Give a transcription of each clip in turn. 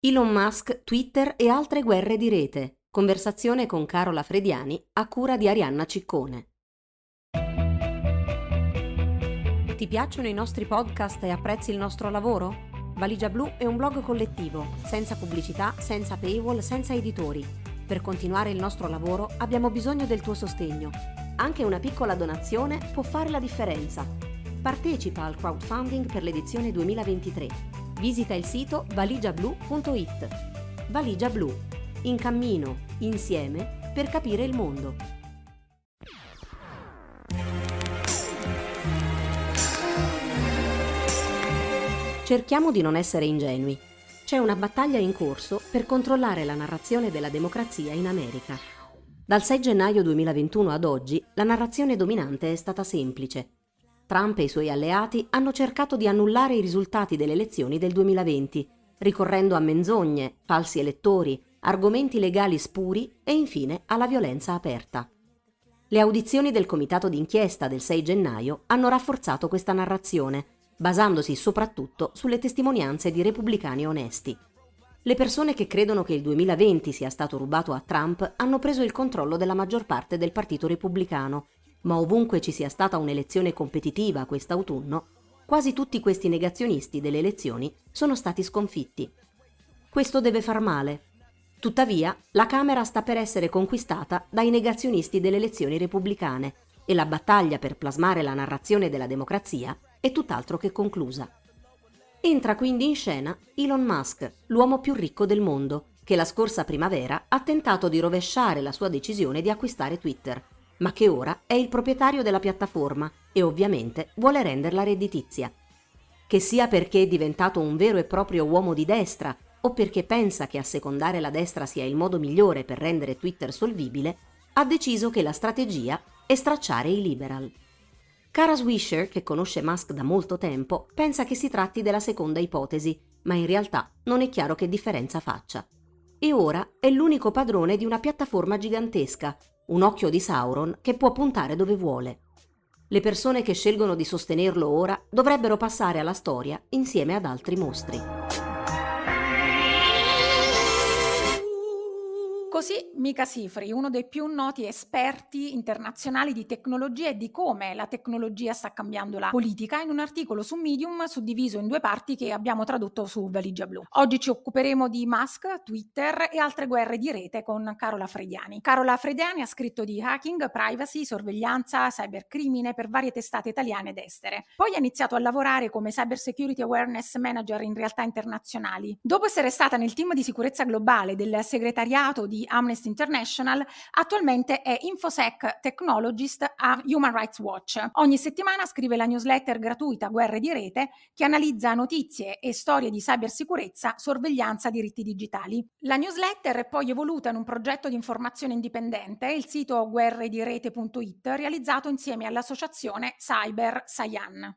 Elon Musk, Twitter e altre guerre di rete. Conversazione con Carola Frediani a cura di Arianna Ciccone. Ti piacciono i nostri podcast e apprezzi il nostro lavoro? Valigia Blu è un blog collettivo, senza pubblicità, senza paywall, senza editori. Per continuare il nostro lavoro abbiamo bisogno del tuo sostegno. Anche una piccola donazione può fare la differenza. Partecipa al crowdfunding per l'edizione 2023 Visita il sito valigiablu.it. Valigia Blu. In cammino, insieme, per capire il mondo. Cerchiamo di non essere ingenui. C'è una battaglia in corso per controllare la narrazione della democrazia in America. Dal 6 gennaio 2021 ad oggi la narrazione dominante è stata semplice Trump e i suoi alleati hanno cercato di annullare i risultati delle elezioni del 2020, ricorrendo a menzogne, falsi elettori, argomenti legali spuri e infine alla violenza aperta. Le audizioni del comitato d'inchiesta del 6 gennaio hanno rafforzato questa narrazione, basandosi soprattutto sulle testimonianze di repubblicani onesti. Le persone che credono che il 2020 sia stato rubato a Trump hanno preso il controllo della maggior parte del Partito Repubblicano ma ovunque ci sia stata un'elezione competitiva quest'autunno, quasi tutti questi negazionisti delle elezioni sono stati sconfitti. Questo deve far male. Tuttavia, la Camera sta per essere conquistata dai negazionisti delle elezioni repubblicane e la battaglia per plasmare la narrazione della democrazia è tutt'altro che conclusa. Entra quindi in scena Elon Musk, l'uomo più ricco del mondo, che la scorsa primavera ha tentato di rovesciare la sua decisione di acquistare Twitter ma che ora è il proprietario della piattaforma e ovviamente vuole renderla redditizia. Che sia perché è diventato un vero e proprio uomo di destra o perché pensa che assecondare la destra sia il modo migliore per rendere Twitter solvibile, ha deciso che la strategia è stracciare i liberal. Cara Swisher, che conosce Musk da molto tempo, pensa che si tratti della seconda ipotesi, ma in realtà non è chiaro che differenza faccia. E ora è l'unico padrone di una piattaforma gigantesca, un occhio di Sauron che può puntare dove vuole. Le persone che scelgono di sostenerlo ora dovrebbero passare alla storia insieme ad altri mostri. Così Mika Sifri, uno dei più noti esperti internazionali di tecnologia e di come la tecnologia sta cambiando la politica, in un articolo su Medium suddiviso in due parti che abbiamo tradotto su Valigia Blu. Oggi ci occuperemo di Musk, Twitter e altre guerre di rete con Carola Frediani. Carola Frediani ha scritto di hacking, privacy, sorveglianza, cybercrimine per varie testate italiane ed estere. Poi ha iniziato a lavorare come Cyber Security Awareness Manager in realtà internazionali. Dopo essere stata nel team di sicurezza globale del segretariato di Amnesty International, attualmente è InfoSec Technologist a Human Rights Watch. Ogni settimana scrive la newsletter gratuita Guerre di Rete che analizza notizie e storie di cybersicurezza, sorveglianza, diritti digitali. La newsletter è poi evoluta in un progetto di informazione indipendente, il sito guerredirete.it, realizzato insieme all'associazione Cyber Sayan.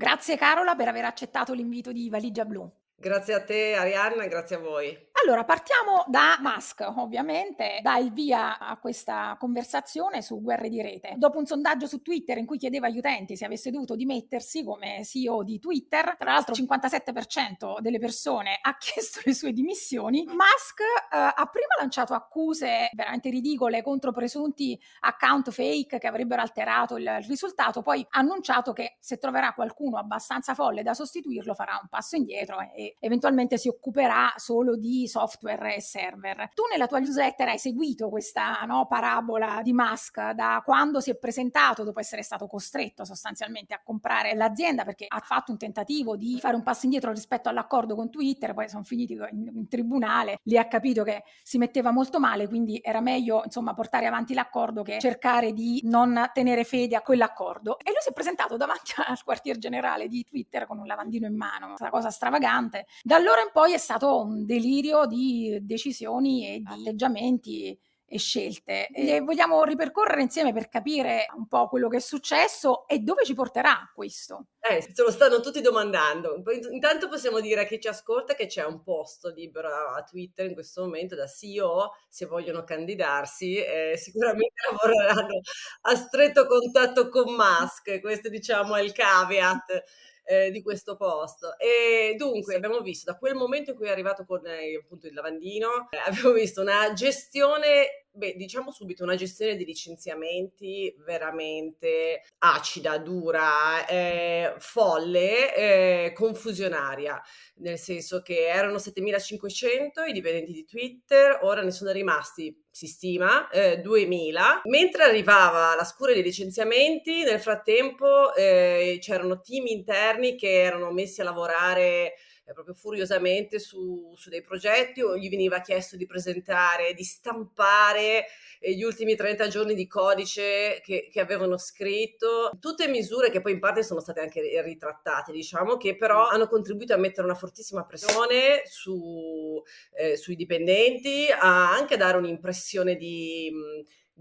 Grazie Carola per aver accettato l'invito di Valigia Blu. Grazie a te Arianna, grazie a voi. Allora, partiamo da Musk, ovviamente, dà il via a questa conversazione su guerre di rete. Dopo un sondaggio su Twitter in cui chiedeva agli utenti se avesse dovuto dimettersi come CEO di Twitter, tra l'altro il 57% delle persone ha chiesto le sue dimissioni, Musk eh, ha prima lanciato accuse veramente ridicole contro presunti account fake che avrebbero alterato il risultato, poi ha annunciato che se troverà qualcuno abbastanza folle da sostituirlo farà un passo indietro e eventualmente si occuperà solo di software e server. Tu nella tua newsletter hai seguito questa no, parabola di Musk da quando si è presentato dopo essere stato costretto sostanzialmente a comprare l'azienda perché ha fatto un tentativo di fare un passo indietro rispetto all'accordo con Twitter, poi sono finiti in, in tribunale, lì ha capito che si metteva molto male, quindi era meglio insomma portare avanti l'accordo che cercare di non tenere fede a quell'accordo. E lui si è presentato davanti al quartier generale di Twitter con un lavandino in mano, una cosa stravagante. Da allora in poi è stato un delirio di decisioni e di atteggiamenti e scelte. E vogliamo ripercorrere insieme per capire un po' quello che è successo e dove ci porterà questo. Eh, se lo stanno tutti domandando. Intanto possiamo dire a chi ci ascolta che c'è un posto libero a Twitter in questo momento da CEO, se vogliono candidarsi, eh, sicuramente lavoreranno a stretto contatto con Musk, questo diciamo è il caveat eh, di questo posto. E dunque abbiamo visto da quel momento in cui è arrivato con eh, appunto il lavandino, eh, abbiamo visto una gestione Beh, diciamo subito una gestione di licenziamenti veramente acida, dura, eh, folle, eh, confusionaria, nel senso che erano 7500 i dipendenti di Twitter, ora ne sono rimasti, si stima, eh, 2000. Mentre arrivava la scura dei licenziamenti, nel frattempo eh, c'erano team interni che erano messi a lavorare proprio furiosamente su, su, dei progetti o gli veniva chiesto di presentare, di stampare eh, gli ultimi 30 giorni di codice che, che, avevano scritto, tutte misure che poi in parte sono state anche ritrattate, diciamo, che però hanno contribuito a mettere una fortissima pressione su, eh, sui dipendenti, a anche dare un'impressione di...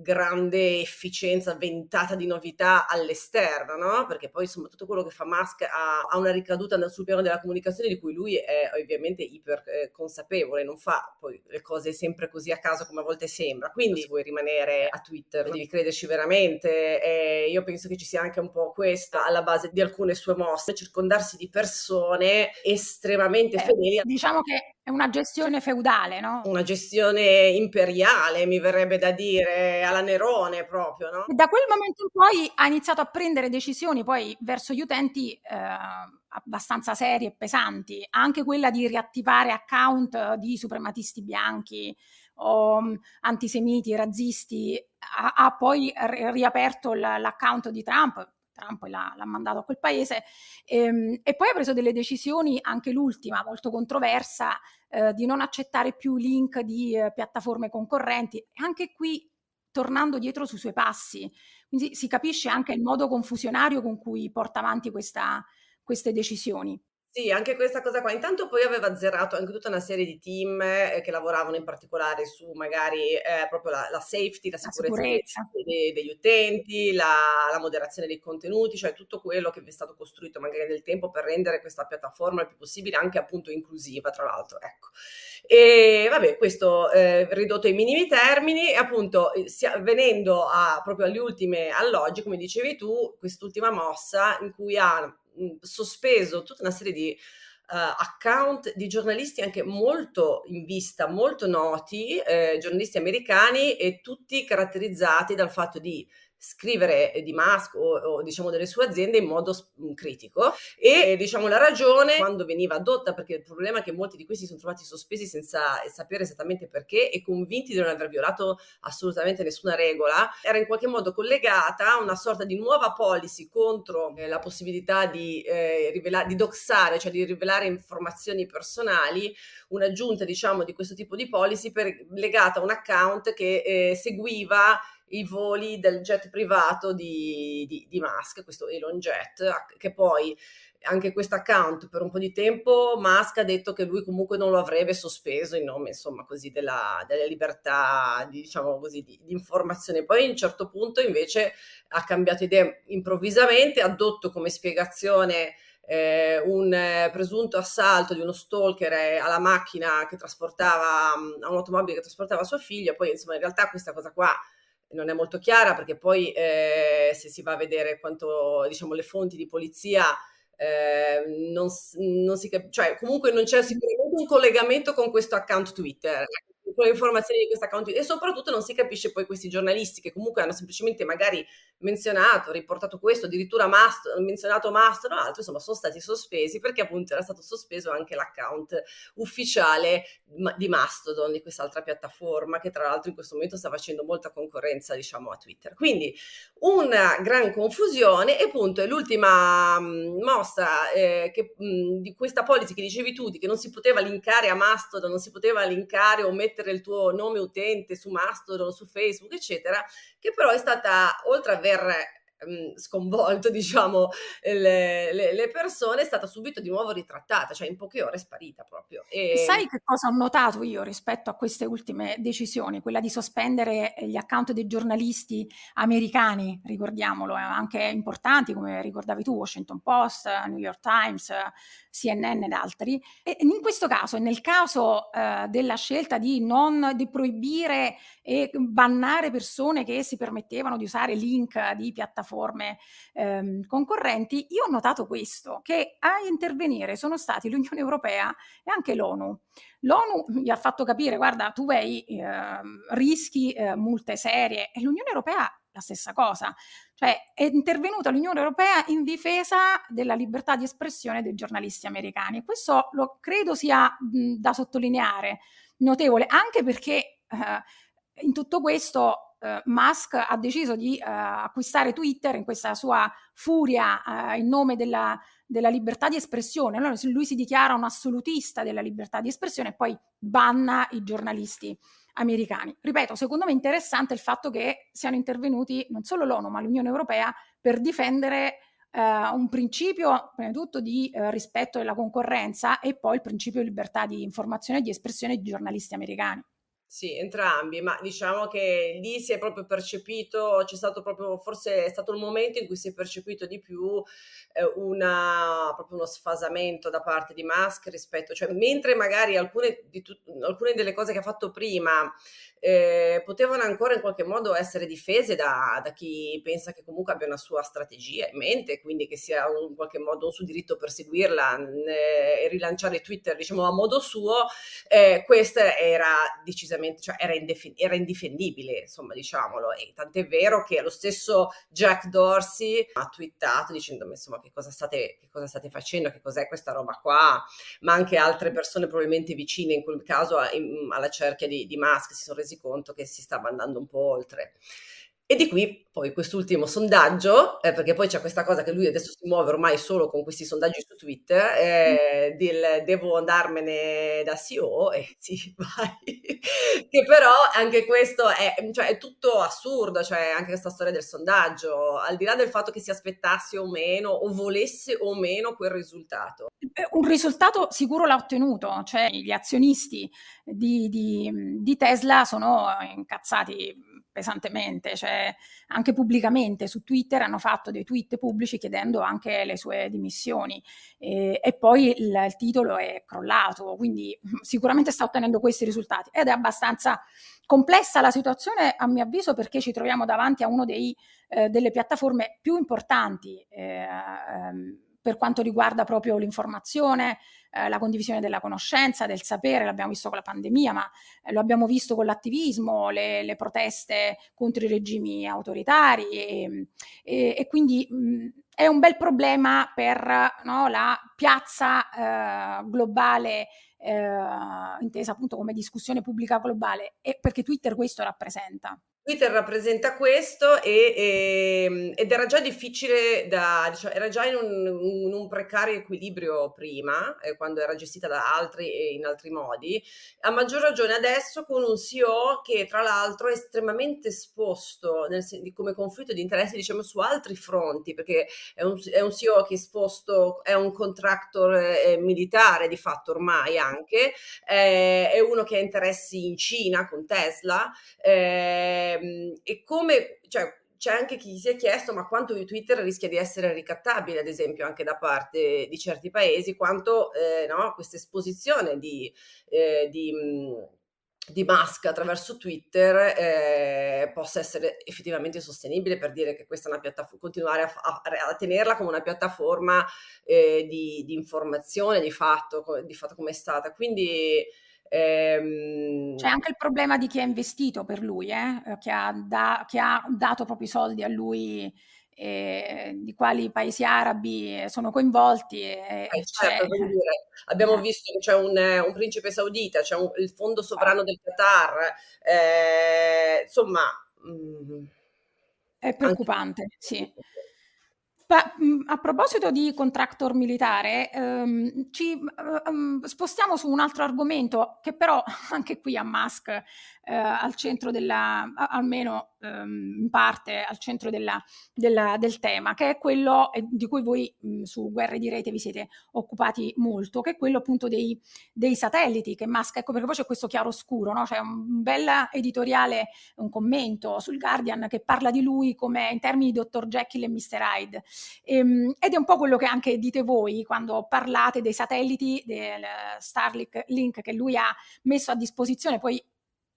Grande efficienza ventata di novità all'esterno, no? Perché poi insomma tutto quello che fa Musk ha, ha una ricaduta sul piano della comunicazione di cui lui è ovviamente iper eh, consapevole, non fa poi le cose sempre così a caso come a volte sembra. Quindi se vuoi rimanere a Twitter devi crederci veramente e io penso che ci sia anche un po' questa alla base di alcune sue mosse, circondarsi di persone estremamente eh, fedeli. Diciamo che è una gestione feudale, no? Una gestione imperiale, mi verrebbe da dire, alla Nerone proprio, no? Da quel momento in poi ha iniziato a prendere decisioni poi verso gli utenti eh, abbastanza serie e pesanti, anche quella di riattivare account di suprematisti bianchi o um, antisemiti, razzisti, ha, ha poi riaperto l'account di Trump, Trump l'ha, l'ha mandato a quel paese ehm, e, poi ha preso delle decisioni, anche l'ultima molto controversa, eh, di non accettare più link di eh, piattaforme concorrenti. Anche qui tornando dietro sui suoi passi. Quindi si capisce anche il modo confusionario con cui porta avanti questa, queste decisioni. Sì, anche questa cosa qua. Intanto poi aveva zerato anche tutta una serie di team eh, che lavoravano in particolare su magari eh, proprio la, la, safety, la sicurezza, la sicurezza. Dei, degli utenti, la, la, moderazione dei contenuti, cioè tutto quello che vi è stato costruito magari nel tempo per rendere questa piattaforma il più possibile anche appunto inclusiva, tra l'altro. Ecco. E vabbè, questo eh, ridotto ai minimi termini e appunto eh, sia, venendo a, proprio alle ultime alloggi, come dicevi tu, quest'ultima mossa in cui ha sospeso tutta una serie di uh, account di giornalisti anche molto in vista, molto noti, eh, giornalisti americani e tutti caratterizzati dal fatto di scrivere di Musk o, o, diciamo delle sue aziende in modo mh, critico. E diciamo la ragione quando veniva adotta perché il problema è che molti di questi sono trovati sospesi senza sapere esattamente perché e convinti di non aver violato assolutamente nessuna regola era in qualche modo collegata a una sorta di nuova policy contro eh, la possibilità di, eh, rivelare, di doxare cioè di rivelare informazioni personali un'aggiunta diciamo di questo tipo di policy per, legata a un account che eh, seguiva i voli del jet privato di, di, di Musk, questo Elon Jet, che poi anche questo account per un po' di tempo Musk ha detto che lui comunque non lo avrebbe sospeso in nome insomma così della, della libertà diciamo così di, di, informazione. Poi a un certo punto invece ha cambiato idea improvvisamente ha addotto come spiegazione eh, un eh, presunto assalto di uno stalker eh, alla macchina che trasportava a un'automobile che trasportava suo figlio poi insomma in realtà questa cosa qua non è molto chiara perché poi eh, se si va a vedere quanto diciamo le fonti di polizia eh, non, non, si capisce, cioè comunque non c'è sicuramente un collegamento con questo account Twitter le informazioni di questo account e soprattutto non si capisce poi questi giornalisti che comunque hanno semplicemente magari menzionato, riportato questo, addirittura Mastodon, menzionato Mastodon o altro, insomma sono stati sospesi perché appunto era stato sospeso anche l'account ufficiale di Mastodon, di quest'altra piattaforma che tra l'altro in questo momento sta facendo molta concorrenza diciamo a Twitter. Quindi una gran confusione e appunto è l'ultima mh, mossa eh, che, mh, di questa policy che dicevi tu, di che non si poteva linkare a Mastodon, non si poteva linkare o mettere il tuo nome utente su Mastodon, su Facebook, eccetera, che però è stata, oltre ad aver Mhmm, sconvolto, diciamo, le, le, le, persone, è stata subito di nuovo ritrattata, cioè in poche ore è sparita proprio. E... Sai che cosa ho notato io rispetto a queste ultime decisioni? Quella di sospendere gli account dei giornalisti americani, ricordiamolo, eh, anche importanti, come ricordavi tu, Washington Post, New York Times, CNN ed altri. E in questo caso, e nel caso eh, della scelta di non di proibire e bannare persone che si permettevano di usare link di piattaforme piattaforme ehm, concorrenti, io ho notato questo, che a intervenire sono stati l'Unione Europea e anche l'ONU. L'ONU gli ha fatto capire, guarda, tu hai eh, rischi, eh, multe serie, e l'Unione Europea la stessa cosa. Cioè è intervenuta l'Unione Europea in difesa della libertà di espressione dei giornalisti americani. Questo lo credo sia mh, da sottolineare, notevole, anche perché eh, in tutto questo eh, Musk ha deciso di eh, acquistare Twitter in questa sua furia eh, in nome della, della, libertà di espressione. Allora lui si dichiara un assolutista della libertà di espressione e poi banna i giornalisti americani. Ripeto, secondo me è interessante il fatto che siano intervenuti non solo l'ONU ma l'Unione Europea per difendere eh, un principio, prima di tutto, di eh, rispetto della concorrenza e poi il principio di libertà di informazione e di espressione di giornalisti americani. Sì, entrambi, ma diciamo che lì si è proprio percepito, c'è stato proprio, forse è stato il momento in cui si è percepito di più eh, una, proprio uno sfasamento da parte di Musk rispetto, cioè mentre magari alcune, di tu, alcune delle cose che ha fatto prima eh, potevano ancora in qualche modo essere difese da, da, chi pensa che comunque abbia una sua strategia in mente, quindi che sia un, in qualche modo un suo diritto perseguirla eh, e rilanciare Twitter diciamo a modo suo, eh, questa era decisamente, cioè era, indefen- era, indifendibile, insomma diciamolo, e tant'è vero che lo stesso Jack Dorsey ha twittato dicendo insomma che cosa state, che cosa state facendo, che cos'è questa roba qua, ma anche altre persone probabilmente vicine in quel caso a, in, alla cerchia di, di Musk si sono resi conto che si stava andando un po' oltre. E di qui poi quest'ultimo sondaggio, eh, perché poi c'è questa cosa che lui adesso si muove ormai solo con questi sondaggi su Twitter, eh, del devo andarmene da CEO e sì, vai. che però anche questo è, cioè, è, tutto assurdo, cioè anche questa storia del sondaggio, al di là del fatto che si aspettasse o meno o volesse o meno quel risultato. Eh, un risultato sicuro l'ha ottenuto, cioè gli azionisti di, di, di Tesla sono incazzati pesantemente, cioè anche pubblicamente su Twitter hanno fatto dei tweet pubblici chiedendo anche le sue dimissioni e, e poi il, il, titolo è crollato, quindi sicuramente sta ottenendo questi risultati ed è abbastanza complessa la situazione a mio avviso perché ci troviamo davanti a una eh, delle piattaforme più importanti. Eh, ehm, per quanto riguarda proprio l'informazione, eh, la condivisione della conoscenza, del sapere, l'abbiamo visto con la pandemia, ma eh, lo abbiamo visto con l'attivismo, le, le proteste contro i regimi autoritari e, e, e quindi mh, è un bel problema per no, la piazza eh, globale eh, intesa appunto come discussione pubblica globale e perché Twitter questo rappresenta. Twitter rappresenta questo e, e, ehm, ed era già difficile da, diciamo, era già in un, in un precario equilibrio prima, eh, quando era gestita da altri e in altri modi, a maggior ragione adesso con un CEO che tra l'altro è estremamente esposto nel, come conflitto di interessi diciamo su altri fronti, perché è un, è un CEO che è esposto, è un contractor eh, militare di fatto ormai anche, eh, è uno che ha interessi in Cina con Tesla. Eh, Ehm, e come, cioè, c'è anche chi si è chiesto ma quanto Twitter rischia di essere ricattabile, ad esempio, anche da parte di certi paesi, quanto eh, no, questa esposizione di, eh, di, di, Musk attraverso Twitter eh, possa essere effettivamente sostenibile per dire che questa è una piattaforma, continuare a, a, a tenerla come una piattaforma eh, di, di, informazione di fatto, di fatto come è stata. Quindi Ehm... C'è anche il problema di chi ha investito per lui, eh? eh che, ha da, che, ha dato proprio i soldi a lui, eh, di quali paesi arabi sono coinvolti. Eh, certo, dire, abbiamo eh. visto che c'è un, un principe saudita, c'è un, il fondo sovrano del Qatar, eh, insomma... Mh, mm, è preoccupante, anche... sì. Mhmm, a proposito di contractor militare, ehm, ci ehm, spostiamo su un altro argomento che però anche qui a Musk eh, al centro della, almeno ehm, in parte al centro della, della, del tema, che è quello eh, di cui voi mh, su Guerre di Rete vi siete occupati molto, che è quello appunto dei, dei satelliti, che Musk, ecco perché poi c'è questo chiaro scuro, no? c'è un bel editoriale, un commento sul Guardian che parla di lui come in termini di Dr. Jekyll e Mr. Hyde. Ehm, ed è un po' quello che anche dite voi quando parlate dei satelliti del Starlink Link che lui ha messo a disposizione, poi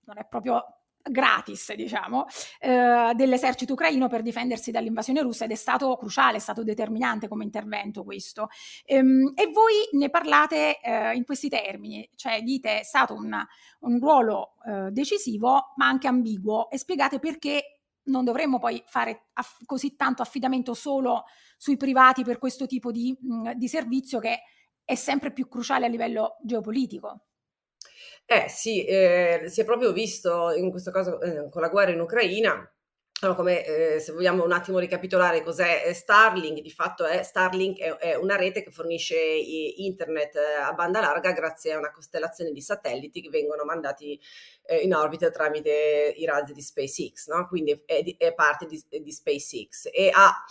non è proprio gratis, diciamo, eh, dell'esercito ucraino per difendersi dall'invasione russa ed è stato cruciale, è stato determinante come intervento questo. Ehm, e voi ne parlate eh, in questi termini, cioè dite è stato una, un ruolo eh, decisivo ma anche ambiguo e spiegate perché non dovremmo poi fare aff- così tanto affidamento solo sui privati per questo tipo di, mh, di servizio che è sempre più cruciale a livello geopolitico. Eh sì, eh, si è proprio visto in questo caso eh, con la guerra in Ucraina. Allora, come eh, se vogliamo un attimo ricapitolare cos'è Starlink, di fatto è Starlink è, è una rete che fornisce internet eh, a banda larga grazie a una costellazione di satelliti che vengono mandati eh, in orbita tramite i razzi di SpaceX, no? quindi è, è parte di, di SpaceX e ha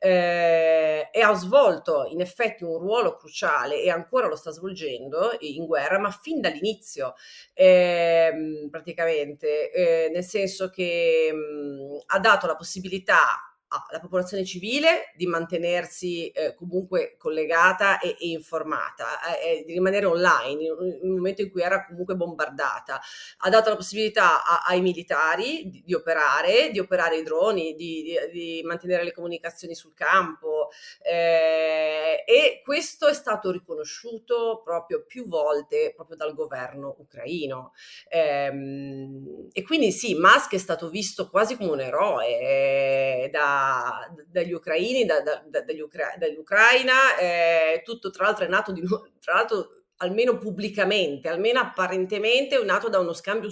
eh, e ha svolto in effetti un ruolo cruciale e ancora lo sta svolgendo in guerra, ma fin dall'inizio eh, praticamente, eh, nel senso che mh, ha dato la possibilità alla popolazione civile di mantenersi eh, comunque collegata e, e informata, eh, di rimanere online in un momento in cui era comunque bombardata. Ha dato la possibilità a, ai militari di, di, operare, di operare i droni, di, di, di mantenere le comunicazioni sul campo eh, e questo è stato riconosciuto proprio più volte proprio dal governo ucraino. Ehm, e quindi sì, Musk è stato visto quasi come un eroe eh, da dagli ucraini, da, da, dagli Ucra- dall'Ucraina, eh, tutto tra l'altro è nato di tra l'altro almeno pubblicamente, almeno apparentemente è nato da uno scambio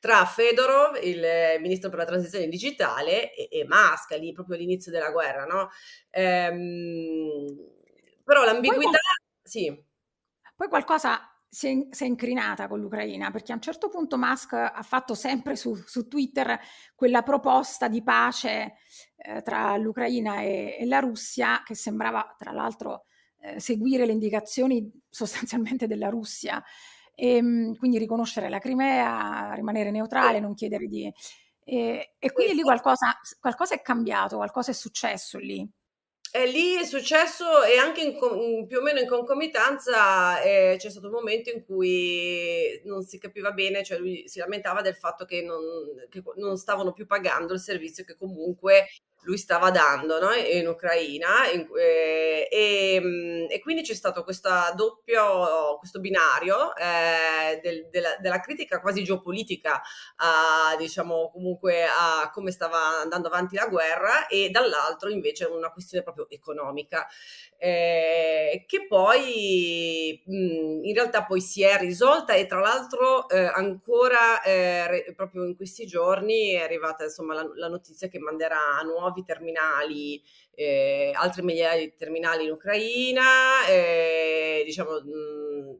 tra Fedorov, il ministro per la transizione digitale, e, e Musk, lì proprio all'inizio della guerra, no? Ehm, però l'ambiguità, poi, sì. Poi qualcosa si è, si è, incrinata con l'Ucraina, perché a un certo punto Musk ha fatto sempre su, su Twitter quella proposta di pace eh, tra l'Ucraina e, e, la Russia, che sembrava tra l'altro eh, seguire le indicazioni sostanzialmente della Russia, e, ehm, quindi riconoscere la Crimea, rimanere neutrale, non chiedere di... E, e quindi lì qualcosa, qualcosa è cambiato, qualcosa è successo lì. E lì è successo e anche in, più o meno in concomitanza eh, c'è stato un momento in cui non si capiva bene, cioè lui si lamentava del fatto che non, che non stavano più pagando il servizio che comunque lui stava dando no? in Ucraina in, eh, e, mm, e, quindi c'è stato doppio, questo binario eh, del, della, della, critica quasi geopolitica a, diciamo comunque a come stava andando avanti la guerra e dall'altro invece una questione proprio economica eh, che poi mh, in realtà poi si è risolta e tra l'altro eh, ancora eh, proprio in questi giorni è arrivata insomma la, la notizia che manderà nuovi terminali eh, altre migliaia di terminali in Ucraina eh, diciamo mh,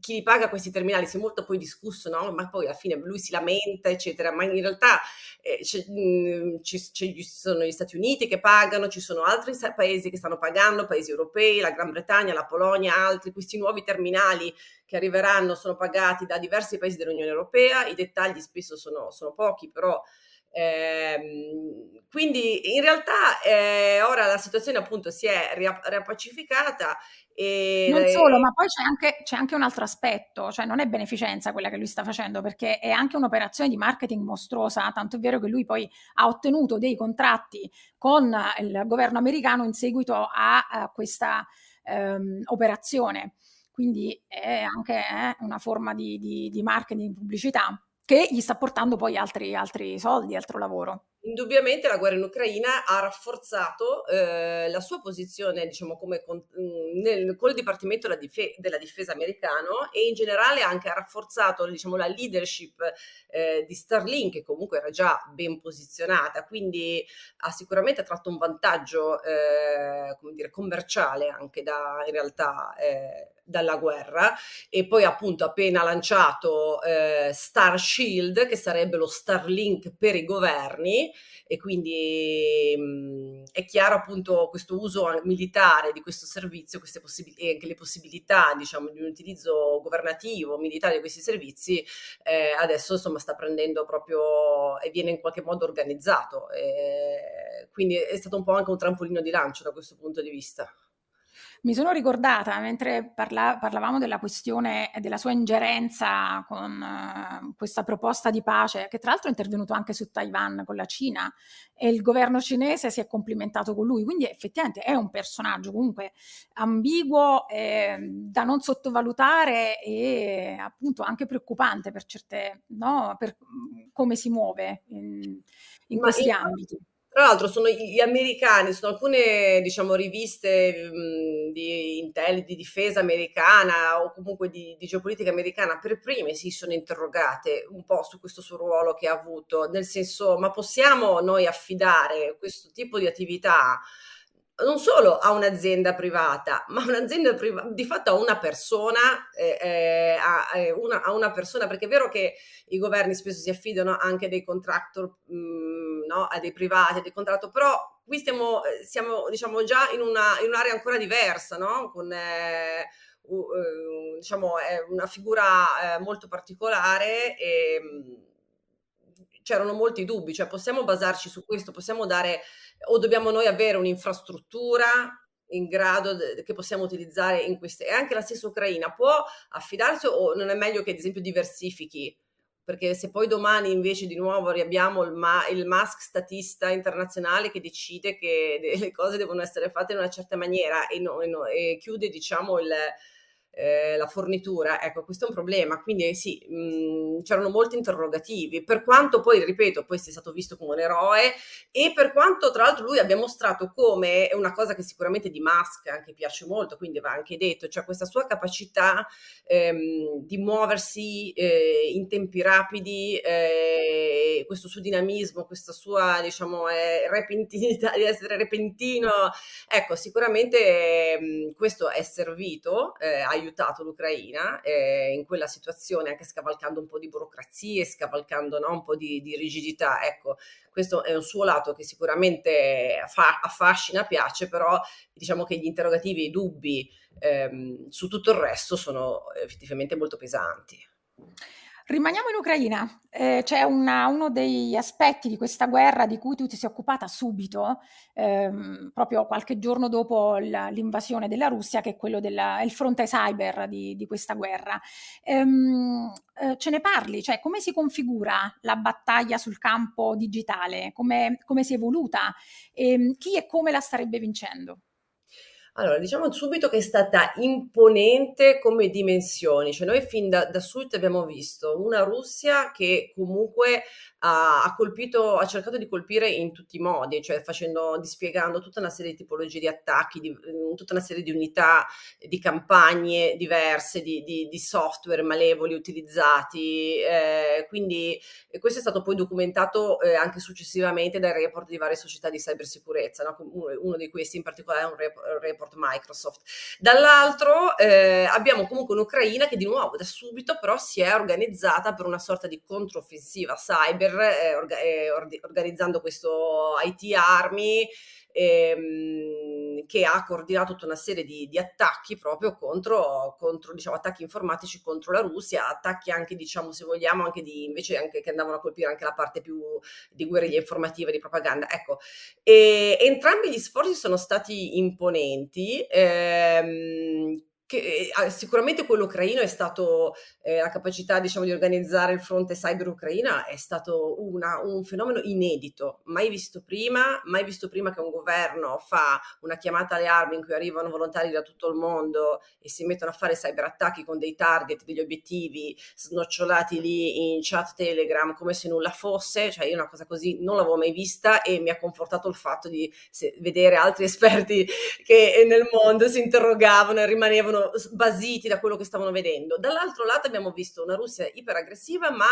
chi li paga questi terminali si è molto poi discusso, no? ma poi alla fine lui si lamenta, eccetera, ma in realtà eh, mh, ci, ci, sono gli Stati Uniti che pagano, ci sono altri paesi che stanno pagando, paesi europei, la Gran Bretagna, la Polonia, altri, questi nuovi terminali che arriveranno sono pagati da diversi paesi dell'Unione Europea, i dettagli spesso sono, sono pochi, però eh, quindi in realtà eh, ora la situazione appunto si è riappacificata e... Non solo, ma poi c'è anche, c'è anche, un altro aspetto, cioè non è beneficenza quella che lui sta facendo, perché è anche un'operazione di marketing mostruosa, tanto è vero che lui poi ha ottenuto dei contratti con il governo americano in seguito a, a questa um, operazione. Quindi è anche eh, una forma di, di, di marketing, pubblicità che gli sta portando poi altri, altri soldi, altro lavoro. Indubbiamente la guerra in Ucraina ha rafforzato eh, la sua posizione, diciamo, come con, mm, nel, col Dipartimento della, Dife- della, Difesa americano e in generale anche ha rafforzato, diciamo, la leadership eh, di Starlink, che comunque era già ben posizionata, quindi ha sicuramente tratto un vantaggio, eh, dire, commerciale anche da, in realtà, eh, dalla guerra. E poi appunto appena lanciato eh, Star Shield che sarebbe lo Starlink per i governi e quindi mh, mm, è chiaro appunto questo uso militare di questo servizio possibilità e anche le possibilità diciamo di un utilizzo governativo militare di questi servizi eh, adesso insomma sta prendendo proprio e viene in qualche modo organizzato. Eh, quindi è stato un po' anche un trampolino di lancio da questo punto di vista Mi sono ricordata mentre parla- parlavamo della questione della sua ingerenza con uh, questa proposta di pace, che tra l'altro è intervenuto anche su Taiwan con la Cina e il governo cinese si è complimentato con lui, quindi effettivamente è un personaggio comunque ambiguo, eh, da non sottovalutare e appunto anche preoccupante per certe, no? per come si muove in, in questi ambiti. Tra l'altro sono gli americani, sono alcune diciamo, riviste di intel, di difesa americana o comunque di, di, geopolitica americana per prime si sono interrogate un po' su questo suo ruolo che ha avuto, nel senso ma possiamo noi affidare questo tipo di attività non solo a un'azienda privata, ma un'azienda privata, di fatto a una persona, eh, eh, a, eh, una, a, una, persona, perché è vero che i governi spesso si affidano anche dei contractor, mh, mm, no? a dei privati, a dei contrattor, però qui stiamo, eh, siamo diciamo, già in, una, in un'area ancora diversa, no? con uh, diciamo, una figura molto particolare e mm, c'erano molti dubbi, cioè possiamo basarci su questo, possiamo dare o dobbiamo noi avere un'infrastruttura in grado de, che possiamo utilizzare in queste e anche la stessa Ucraina può affidarsi o non è meglio che ad esempio diversifichi? Perché se poi domani invece di nuovo riabbiamo il, ma, il mask statista internazionale che decide che le cose devono essere fatte in una certa maniera e, no, e, no, e chiude diciamo il, eh, la fornitura, ecco questo è un problema, quindi sì, mh, mhmm, c'erano molti interrogativi, per quanto poi, ripeto, poi sia stato visto come un eroe e per quanto tra l'altro lui abbia mostrato come, è una cosa che sicuramente di Musk anche piace molto, quindi va anche detto, cioè questa sua capacità ehm, di muoversi eh, in tempi rapidi, eh, questo suo dinamismo, questa sua diciamo eh, repentinità, di essere repentino, ecco sicuramente ehm, questo è servito, eh, aiutato aiutato l'Ucraina eh, in quella situazione, anche scavalcando un po' di burocrazie, scavalcando no, un po' di, di, rigidità. Ecco, questo è un suo lato che sicuramente fa, affascina, piace, però diciamo che gli interrogativi e i dubbi ehm, su tutto il resto sono effettivamente molto pesanti. Rimaniamo in Ucraina. Eh, c'è una, uno degli aspetti di questa guerra di cui tu ti sei occupata subito, ehm, proprio qualche giorno dopo la, l'invasione della Russia, che è quello del fronte cyber di, di questa guerra. Ehm, eh, ce ne parli? Cioè, come si configura la battaglia sul campo digitale? Come, come si è evoluta? E, chi e come la starebbe vincendo? Allora, diciamo subito che è stata imponente come dimensioni, cioè noi fin da, da subito abbiamo visto una Russia che comunque ha, colpito, ha cercato di colpire in tutti i modi, cioè facendo, dispiegando tutta una serie di tipologie di attacchi, di, mm, tutta una serie di unità, di campagne diverse, di, di, di software malevoli utilizzati. Eh, quindi questo è stato poi documentato eh, anche successivamente dai report di varie società di cybersicurezza, no? uno, uno, di questi in particolare è un report, report Microsoft. Dall'altro eh, abbiamo comunque un'Ucraina che di nuovo da subito però si è organizzata per una sorta di controffensiva cyber eh, orga- eh, organizzando questo IT Army ehm, che ha coordinato tutta una serie di, di attacchi proprio contro, contro diciamo, attacchi informatici contro la Russia, attacchi anche, diciamo, se vogliamo, anche di, invece anche che andavano a colpire anche la parte più di guerriglia informativa, di propaganda. Ecco, e, entrambi gli sforzi sono stati imponenti. Ehm, che eh, sicuramente quello ucraino è stato eh, la capacità diciamo di organizzare il fronte cyber ucraina è stato una, un fenomeno inedito mai visto prima mai visto prima che un governo fa una chiamata alle armi in cui arrivano volontari da tutto il mondo e si mettono a fare cyber attacchi con dei target degli obiettivi snocciolati lì in chat telegram come se nulla fosse. Cioè io una cosa così non l'avevo mai vista e mi ha confortato il fatto di se, vedere altri esperti che nel mondo si interrogavano e rimanevano erano basiti da quello che stavano vedendo. Dall'altro lato abbiamo visto una Russia iperaggressiva, ma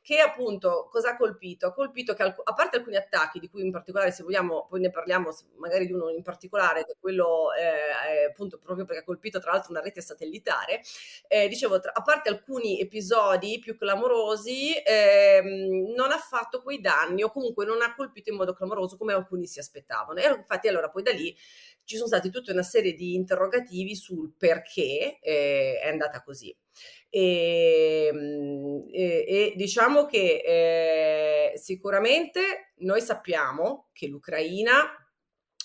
che appunto cosa ha colpito? Ha colpito che a parte alcuni attacchi, di cui in particolare se vogliamo, poi ne parliamo magari di uno in particolare, che è quello eh, appunto proprio perché ha colpito tra l'altro una rete satellitare, eh, dicevo, tra, a parte alcuni episodi più clamorosi, eh, non ha fatto quei danni o comunque non ha colpito in modo clamoroso come alcuni si aspettavano. E infatti allora poi da lì ci sono stati tutta una serie di interrogativi sul perché eh, è andata così. E, ehm, e, e diciamo che eh, sicuramente noi sappiamo che l'Ucraina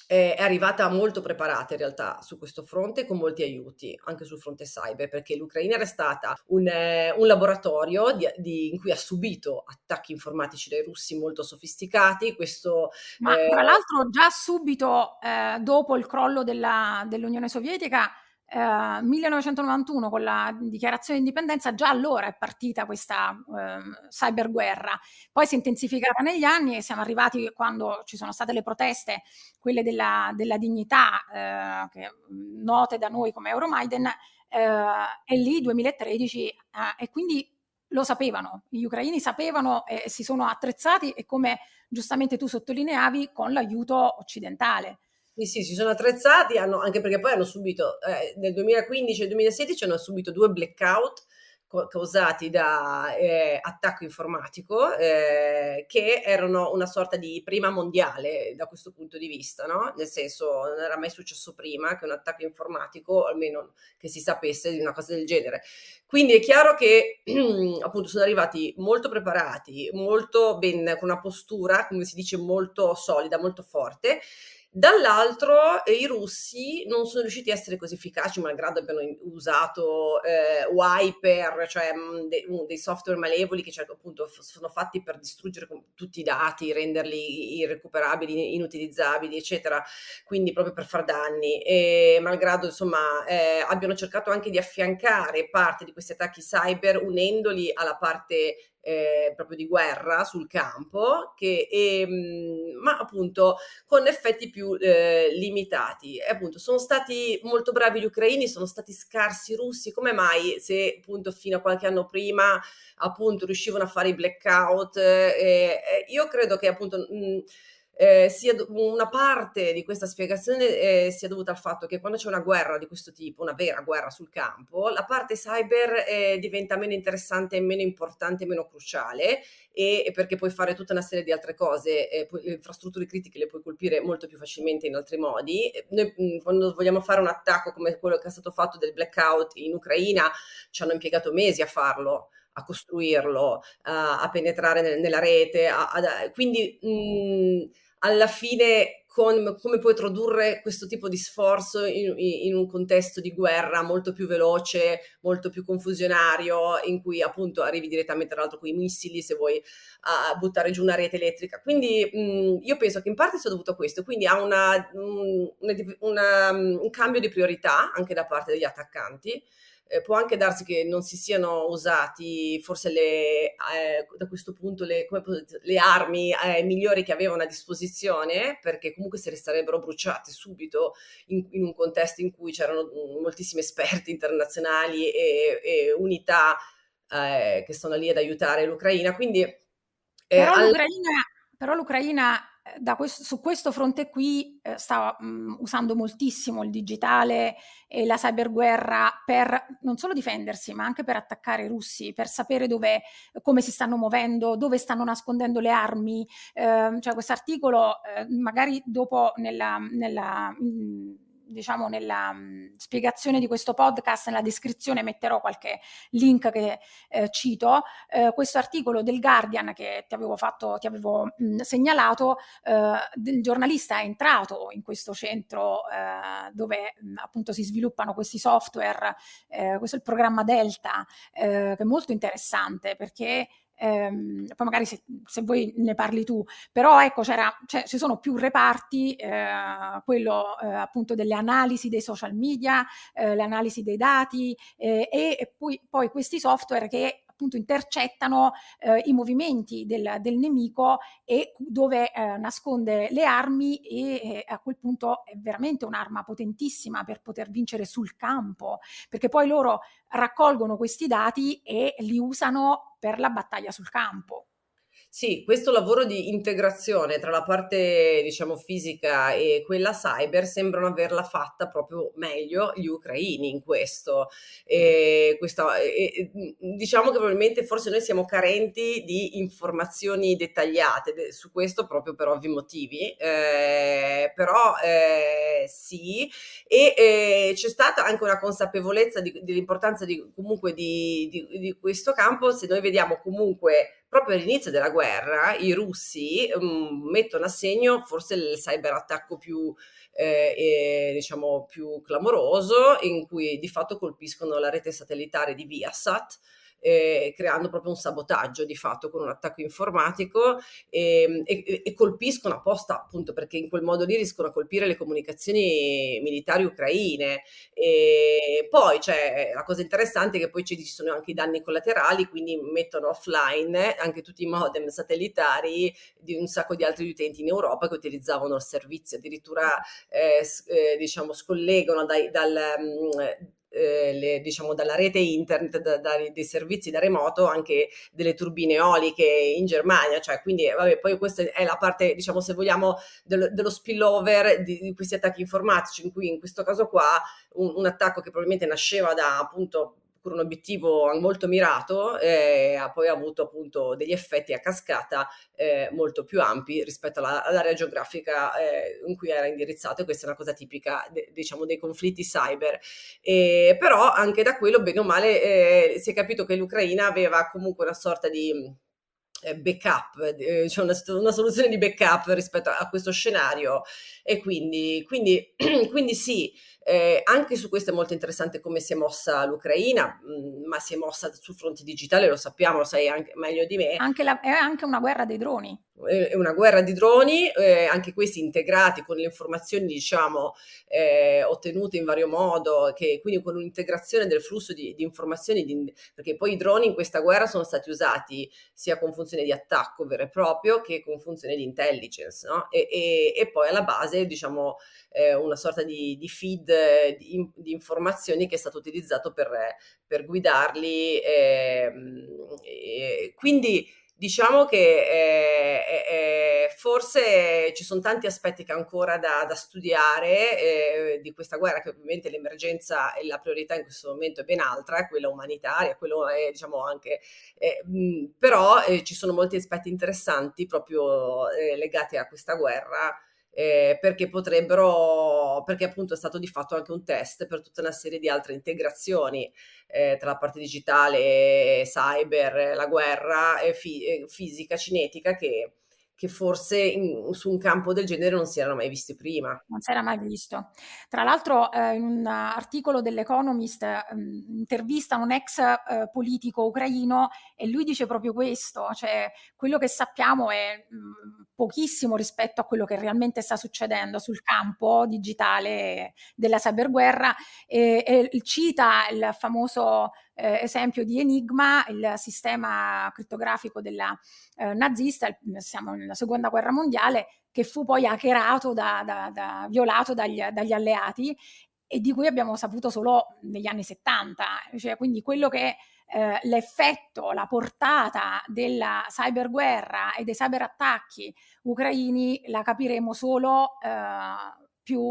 è arrivata molto preparata in realtà su questo fronte con molti aiuti, anche sul fronte cyber, perché l'Ucraina era stata un, eh, un laboratorio di, di, in cui ha subito attacchi informatici dai russi molto sofisticati. Questo, Ma eh, tra l'altro già subito eh, dopo il crollo della, dell'Unione Sovietica 1991 eh, con la dichiarazione di indipendenza già allora è partita questa eh, cyberguerra, poi si è intensificata negli anni e siamo arrivati quando ci sono state le proteste, quelle della, della dignità, eh, che, note da noi come Euromaidan, eh, e lì 2013 eh, e quindi lo sapevano, gli ucraini sapevano e si sono attrezzati e come giustamente tu sottolineavi con l'aiuto occidentale. Sì, sì, si sono attrezzati, hanno, anche perché poi hanno subito, eh, nel 2015 e 2016 hanno subito due blackout causati da eh, attacco informatico eh, che erano una sorta di prima mondiale da questo punto di vista, no? Nel senso non era mai successo prima che un attacco informatico, almeno che si sapesse di una cosa del genere. Quindi è chiaro che appunto sono arrivati molto preparati, molto ben, con una postura, come si dice, molto solida, molto forte Dall'altro eh, i russi non sono riusciti a essere così efficaci, malgrado abbiano usato eh, wiper, cioè mm, de, mh, dei software malevoli che certo, appunto f- sono fatti per distruggere tutti i dati, renderli irrecuperabili, inutilizzabili, eccetera, quindi proprio per far danni. E malgrado insomma eh, abbiano cercato anche di affiancare parte di questi attacchi cyber unendoli alla parte eh, proprio di guerra sul campo, che, e, ehm, ma appunto con effetti più eh, limitati. E appunto sono stati molto bravi gli ucraini, sono stati scarsi i russi, come mai se appunto fino a qualche anno prima appunto riuscivano a fare i blackout? Eh, io credo che appunto... Mh, eh, sia una parte di questa spiegazione eh, sia dovuta al fatto che quando c'è una guerra di questo tipo, una vera guerra sul campo, la parte cyber eh, diventa meno interessante, meno importante, meno cruciale e, e, perché puoi fare tutta una serie di altre cose, eh, le infrastrutture critiche le puoi colpire molto più facilmente in altri modi. Noi mh, quando vogliamo fare un attacco come quello che è stato fatto del blackout in Ucraina, ci hanno impiegato mesi a farlo a costruirlo, a, penetrare nel, nella rete, a, a, quindi mh, alla fine con, come puoi tradurre questo tipo di sforzo in, in, un contesto di guerra molto più veloce, molto più confusionario, in cui appunto arrivi direttamente tra l'altro con i missili se vuoi uh, buttare giù una rete elettrica. Quindi mh, io penso che in parte sia dovuto a questo, quindi ha una, una, una, un cambio di priorità anche da parte degli attaccanti eh, può anche darsi che non si siano usati forse le, eh, da questo punto le, le armi eh, migliori che avevano a disposizione, perché comunque se ne sarebbero bruciate subito in, in un contesto in cui c'erano moltissimi esperti internazionali e, e unità eh, che sono lì ad aiutare l'Ucraina. Quindi, eh, però, al... l'Ucraina, però l'Ucraina questo, su questo fronte qui eh, sta mh, usando moltissimo il digitale e la cyberguerra per non solo difendersi, ma anche per attaccare i russi, per sapere dove, come si stanno muovendo, dove stanno nascondendo le armi. Eh, cioè questo articolo, eh, magari dopo nella, nella mh, diciamo nella mh, mm, spiegazione di questo podcast, nella descrizione metterò qualche link che eh, cito, eh, questo articolo del Guardian che ti avevo, fatto, ti avevo mh, mm, segnalato, eh, il giornalista è entrato in questo centro eh, dove mh, mm, appunto si sviluppano questi software, eh, questo è il programma Delta, eh, che è molto interessante perché ehm, poi magari se, se, voi ne parli tu, però ecco c'era, cioè, ci sono più reparti, eh, quello eh, appunto delle analisi dei social media, eh, le analisi dei dati eh, e poi, poi questi software che appunto intercettano eh, i movimenti del, del, nemico e dove eh, nasconde le armi e eh, a quel punto è veramente un'arma potentissima per poter vincere sul campo, perché poi loro raccolgono questi dati e li usano per la battaglia sul campo. Sì, questo lavoro di integrazione tra la parte, diciamo, fisica e quella cyber sembrano averla fatta proprio meglio gli ucraini in questo. E questa, e, diciamo che probabilmente forse noi siamo carenti di informazioni dettagliate su questo proprio per ovvi motivi, eh, però eh, sì, e eh, c'è stata anche una consapevolezza di, dell'importanza di, comunque di, di questo campo, se noi vediamo comunque proprio all'inizio della guerra i russi um, mettono a segno forse il cyberattacco più eh, eh, diciamo più clamoroso in cui di fatto colpiscono la rete satellitare di Viasat eh, creando proprio un sabotaggio di fatto con un attacco informatico e, e, e, colpiscono apposta appunto perché in quel modo lì riescono a colpire le comunicazioni militari ucraine. E poi c'è la cosa interessante è che poi ci sono anche i danni collaterali, quindi mettono offline anche tutti i modem satellitari di un sacco di altri utenti in Europa che utilizzavano il servizio, addirittura eh, eh, diciamo scollegano dai, dal, mm, eh, le, diciamo dalla rete internet, da, da, dei servizi da remoto, anche delle turbine eoliche in Germania, cioè quindi vabbè, poi questa è la parte, diciamo se vogliamo, dello, dello spillover di, di, questi attacchi informatici, in cui in questo caso qua un, un attacco che probabilmente nasceva da appunto con un obiettivo molto mirato, eh, ha poi avuto appunto degli effetti a cascata eh, molto più ampi rispetto alla, all'area geografica eh, in cui era indirizzato e questa è una cosa tipica de, diciamo dei conflitti cyber. E, però anche da quello, bene o male, eh, si è capito che l'Ucraina aveva comunque una sorta di backup, eh, cioè una, una, soluzione di backup rispetto a, a questo scenario e quindi, quindi, quindi sì, eh, anche su questo è molto interessante come si è mossa l'Ucraina, mh, mm, ma si è mossa sul fronte digitale, lo sappiamo, lo sai anche meglio di me. Anche la, è anche una guerra dei droni. È una guerra di droni, eh, anche questi integrati con le informazioni, diciamo, eh, ottenute in vario modo, che, quindi con un'integrazione del flusso di, di informazioni, di, perché poi i droni in questa guerra sono stati usati sia con funzione di attacco vero e proprio che con funzione di intelligence, no? e, e, e poi alla base, diciamo, eh, una sorta di, di feed di, informazioni che è stato utilizzato per, per guidarli. Eh, quindi diciamo che eh, eh, forse ci sono tanti aspetti che ancora da, da studiare eh, di questa guerra, che ovviamente l'emergenza e la priorità in questo momento è ben altra, quella umanitaria, quello è diciamo anche, eh, mh, però eh, ci sono molti aspetti interessanti proprio eh, legati a questa guerra eh, perché potrebbero, perché appunto è stato di fatto anche un test per tutta una serie di altre integrazioni eh, tra la parte digitale, cyber, la guerra, eh, fi- fisica, cinetica che che forse in, su un campo del genere non si erano mai visti prima. Non si era mai visto. Tra l'altro eh, in un articolo dell'Economist eh, intervista un ex eh, politico ucraino e lui dice proprio questo, cioè quello che sappiamo è mh, pochissimo rispetto a quello che realmente sta succedendo sul campo digitale della cyberguerra e, e cita il famoso eh, esempio di Enigma, il sistema crittografico della eh, nazista, siamo nella seconda guerra mondiale, che fu poi hackerato, da, da, da, violato dagli, dagli alleati e di cui abbiamo saputo solo negli anni 70. Cioè, quindi quello che eh, l'effetto, la portata della cyberguerra e dei cyberattacchi ucraini la capiremo solo eh, più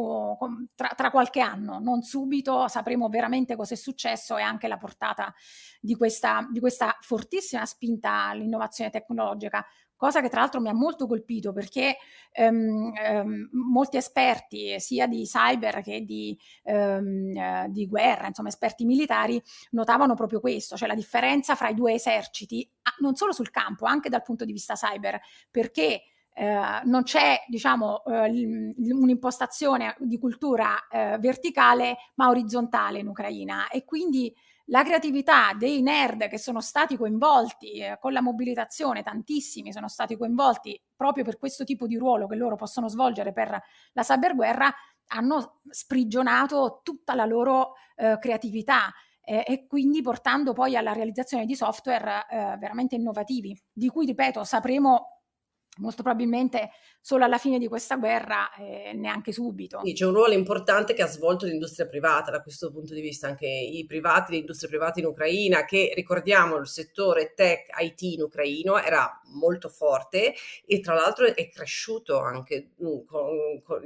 tra, tra, qualche anno, non subito, sapremo veramente cosa è successo e anche la portata di questa, di questa fortissima spinta all'innovazione tecnologica cosa che tra l'altro mi ha molto colpito perché um, um, molti esperti sia di cyber che di, um, uh, di, guerra, insomma esperti militari, notavano proprio questo, cioè la differenza fra i due eserciti, non solo sul campo, anche dal punto di vista cyber, perché eh, non c'è diciamo, eh, un'impostazione di cultura eh, verticale ma orizzontale in Ucraina. E quindi la creatività dei nerd che sono stati coinvolti eh, con la mobilitazione, tantissimi sono stati coinvolti proprio per questo tipo di ruolo che loro possono svolgere per la cyberguerra, hanno sprigionato tutta la loro eh, creatività e quindi portando poi alla realizzazione di software veramente innovativi, di cui, ripeto, sapremo molto probabilmente solo alla fine di questa guerra, eh, neanche subito. Sì, c'è un ruolo importante che ha svolto l'industria privata da questo punto di vista, anche i privati, le industrie private in Ucraina, che ricordiamo il settore tech IT in ucraino era molto forte e tra l'altro è cresciuto anche mm, con, con,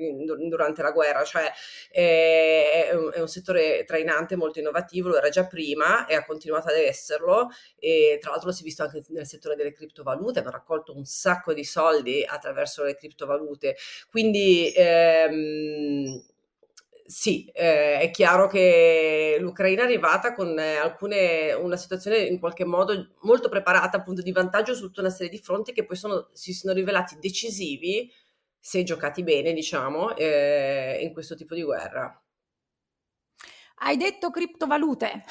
durante la guerra, cioè è, è, un, è un settore trainante, molto innovativo, lo era già prima e ha continuato ad esserlo e tra l'altro si è visto anche nel settore delle criptovalute, hanno raccolto un sacco di soldi attraverso le criptovalute. Quindi ehm, sì, eh, è chiaro che l'Ucraina è arrivata con eh, alcune, una situazione in qualche modo molto preparata, appunto di vantaggio su tutta una serie di fronti che poi sono, si sono rivelati decisivi, se giocati bene, diciamo, eh, in questo tipo di guerra. Hai detto criptovalute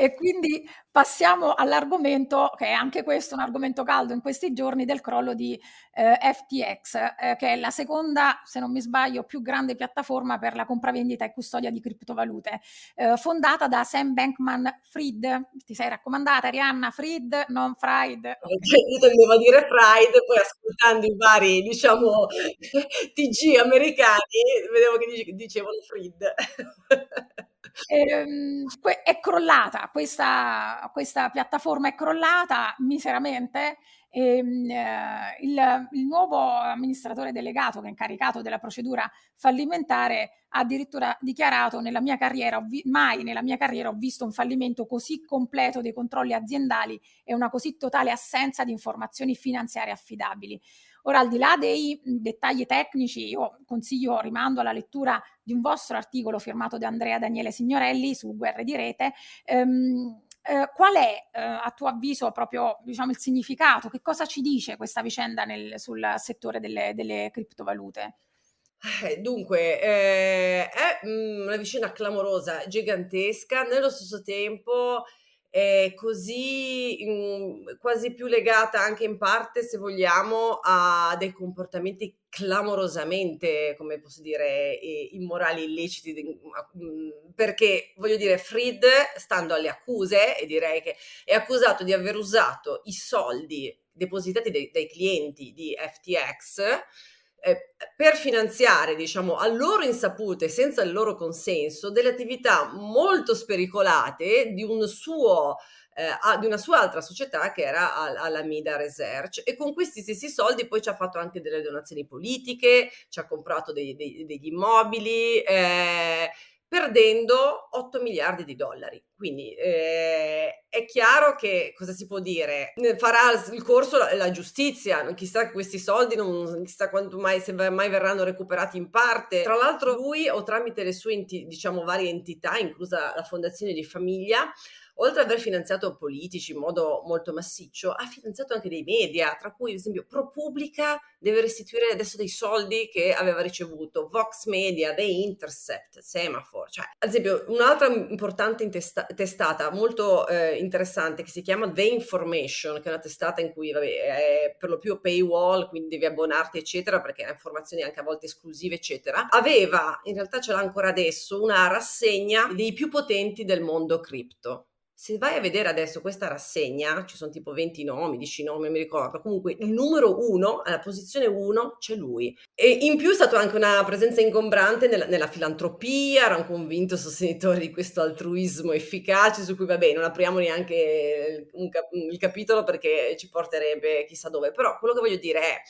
e quindi passiamo all'argomento, che è anche questo un argomento caldo in questi giorni, del crollo di eh, FTX, eh, che è la seconda, se non mi sbaglio, più grande piattaforma per la compravendita e custodia di criptovalute, eh, fondata da Sam Bankman Fried. Ti sei raccomandata, Arianna? Fried, non Fried? Okay. Io tendevo a dire Fried, poi ascoltando i vari, diciamo, TG americani, vedevo che dicevano Fried. Ehm, è crollata questa, questa, piattaforma è crollata miseramente e, ehm, eh, il, il, nuovo amministratore delegato che è incaricato della procedura fallimentare ha addirittura dichiarato nella mia carriera vi, mai nella mia carriera ho visto un fallimento così completo dei controlli aziendali e una così totale assenza di informazioni finanziarie affidabili Ora, al di là dei dettagli tecnici, io consiglio, rimando alla lettura di un vostro articolo firmato da Andrea Daniele Signorelli su Guerre di Rete. Ehm, eh, qual è eh, a tuo avviso proprio diciamo, il significato? Che cosa ci dice questa vicenda nel, sul settore delle, delle criptovalute? Eh, dunque, eh, è una vicenda clamorosa, gigantesca, nello stesso tempo è così mhmm, quasi più legata anche in parte, se vogliamo, a dei comportamenti clamorosamente, come posso dire, immorali, illeciti, mhmm, perché voglio dire, Fried, stando alle accuse, e direi che è accusato di aver usato i soldi depositati dai, dai clienti di FTX eh, per finanziare, diciamo, a loro insaputa e senza il loro consenso, delle attività molto spericolate di, un suo, eh, di una sua altra società che era Alameda Research. E con questi stessi soldi poi ci ha fatto anche delle donazioni politiche, ci ha comprato dei, dei, degli immobili, eh, perdendo 8 miliardi di dollari. Quindi eh, è chiaro che cosa si può dire? Farà il corso la, la giustizia, chissà questi soldi, non chissà quanto mai, se mai verranno recuperati in parte. Tra l'altro lui o tramite le sue diciamo varie entità, inclusa la fondazione di famiglia, oltre ad aver finanziato politici in modo molto massiccio, ha finanziato anche dei media, tra cui ad esempio ProPublica deve restituire adesso dei soldi che aveva ricevuto, Vox Media, The Intercept, Semaphore, cioè ad esempio un'altra importante intesta- testata molto eh, interessante che si chiama The Information, che è una testata in cui vabbè, è per lo più paywall, quindi devi abbonarti eccetera perché ha informazioni anche a volte esclusive eccetera, aveva, in realtà ce l'ha ancora adesso, una rassegna dei più potenti del mondo cripto se vai a vedere adesso questa rassegna, ci sono tipo 20 nomi, 10 nomi, non mi ricordo, comunque il numero 1, alla posizione 1 c'è lui. E in più è stata anche una presenza ingombrante nella, nella, filantropia, era un convinto sostenitore di questo altruismo efficace, su cui vabbè non apriamo neanche il, il capitolo perché ci porterebbe chissà dove, però quello che voglio dire è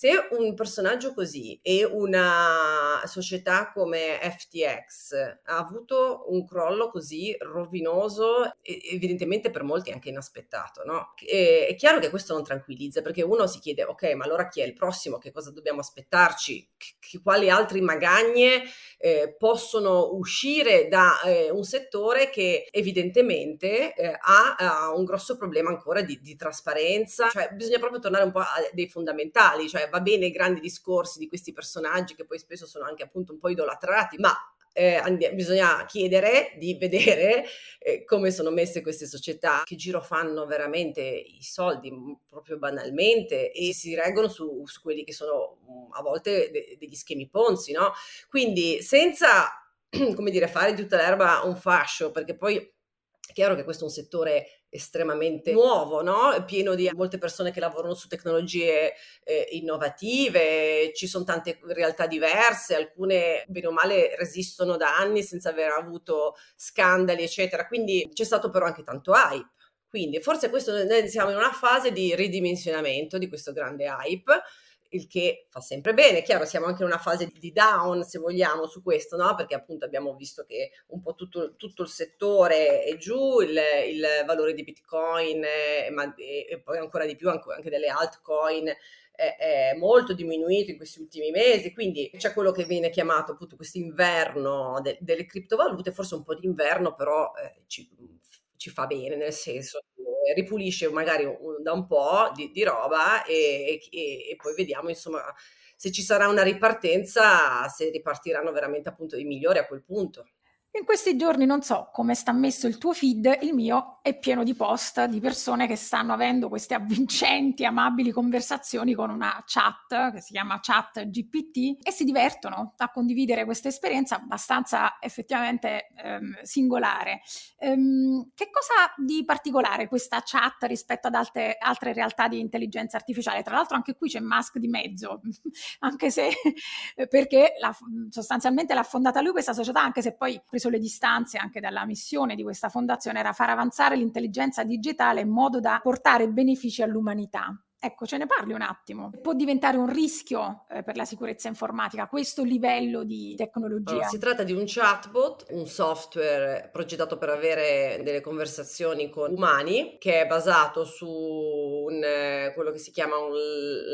se un personaggio così e una società come FTX ha avuto un crollo così rovinoso, evidentemente per molti anche inaspettato, no? è chiaro che questo non tranquillizza perché uno si chiede, ok, ma allora chi è il prossimo? Che cosa dobbiamo aspettarci? Che, quali altre magagne eh, possono uscire da eh, un settore che evidentemente eh, ha, ha, un grosso problema ancora di, di trasparenza? Cioè, bisogna proprio tornare un po' a dei fondamentali, cioè va bene i grandi discorsi di questi personaggi che poi spesso sono anche appunto un po' idolatrati, ma eh, and- bisogna chiedere di vedere eh, come sono messe queste società, che giro fanno veramente i soldi proprio banalmente e si reggono su, su quelli che sono mm, a volte de- degli schemi ponzi, no? Quindi senza, come dire, fare di tutta l'erba un fascio, perché poi è chiaro che questo è un settore estremamente nuovo, no? pieno di molte persone che lavorano su tecnologie eh, innovative, ci sono tante realtà diverse, alcune bene o male resistono da anni senza aver avuto scandali, eccetera. Quindi c'è stato però anche tanto hype. Quindi forse questo noi siamo in una fase di ridimensionamento di questo grande hype il che fa sempre bene. Chiaro, siamo anche in una fase di down, se vogliamo, su questo, no? Perché appunto abbiamo visto che un po' tutto, tutto il settore è giù, il, il valore di Bitcoin, eh, ma, e, e, poi ancora di più anche, anche delle altcoin è, molto diminuito in questi ultimi mesi, quindi c'è quello che viene chiamato appunto questo inverno de, delle criptovalute, forse un po' di inverno, però eh, ci, ci, fa bene, nel senso che ripulisce magari da un po' di, di roba e, e, e poi vediamo insomma se ci sarà una ripartenza, se ripartiranno veramente appunto i migliori a quel punto. In questi giorni non so come sta messo il tuo feed, il mio è pieno di post di persone che stanno avendo queste avvincenti, amabili conversazioni con una chat che si chiama chat GPT e si divertono a condividere questa esperienza abbastanza effettivamente ehm, singolare. Ehm, che cosa di particolare questa chat rispetto ad altre, altre realtà di intelligenza artificiale? Tra l'altro anche qui c'è Musk di mezzo, anche se perché la, sostanzialmente l'ha fondata lui questa società, anche se poi preso le distanze anche dalla missione di questa fondazione era far avanzare l'intelligenza digitale in modo da portare benefici all'umanità. Ecco, ce ne parli un attimo. Può diventare un rischio eh, per la sicurezza informatica questo livello di tecnologia? Si tratta di un chatbot, un software progettato per avere delle conversazioni con umani, che è basato su un, eh, quello che si chiama un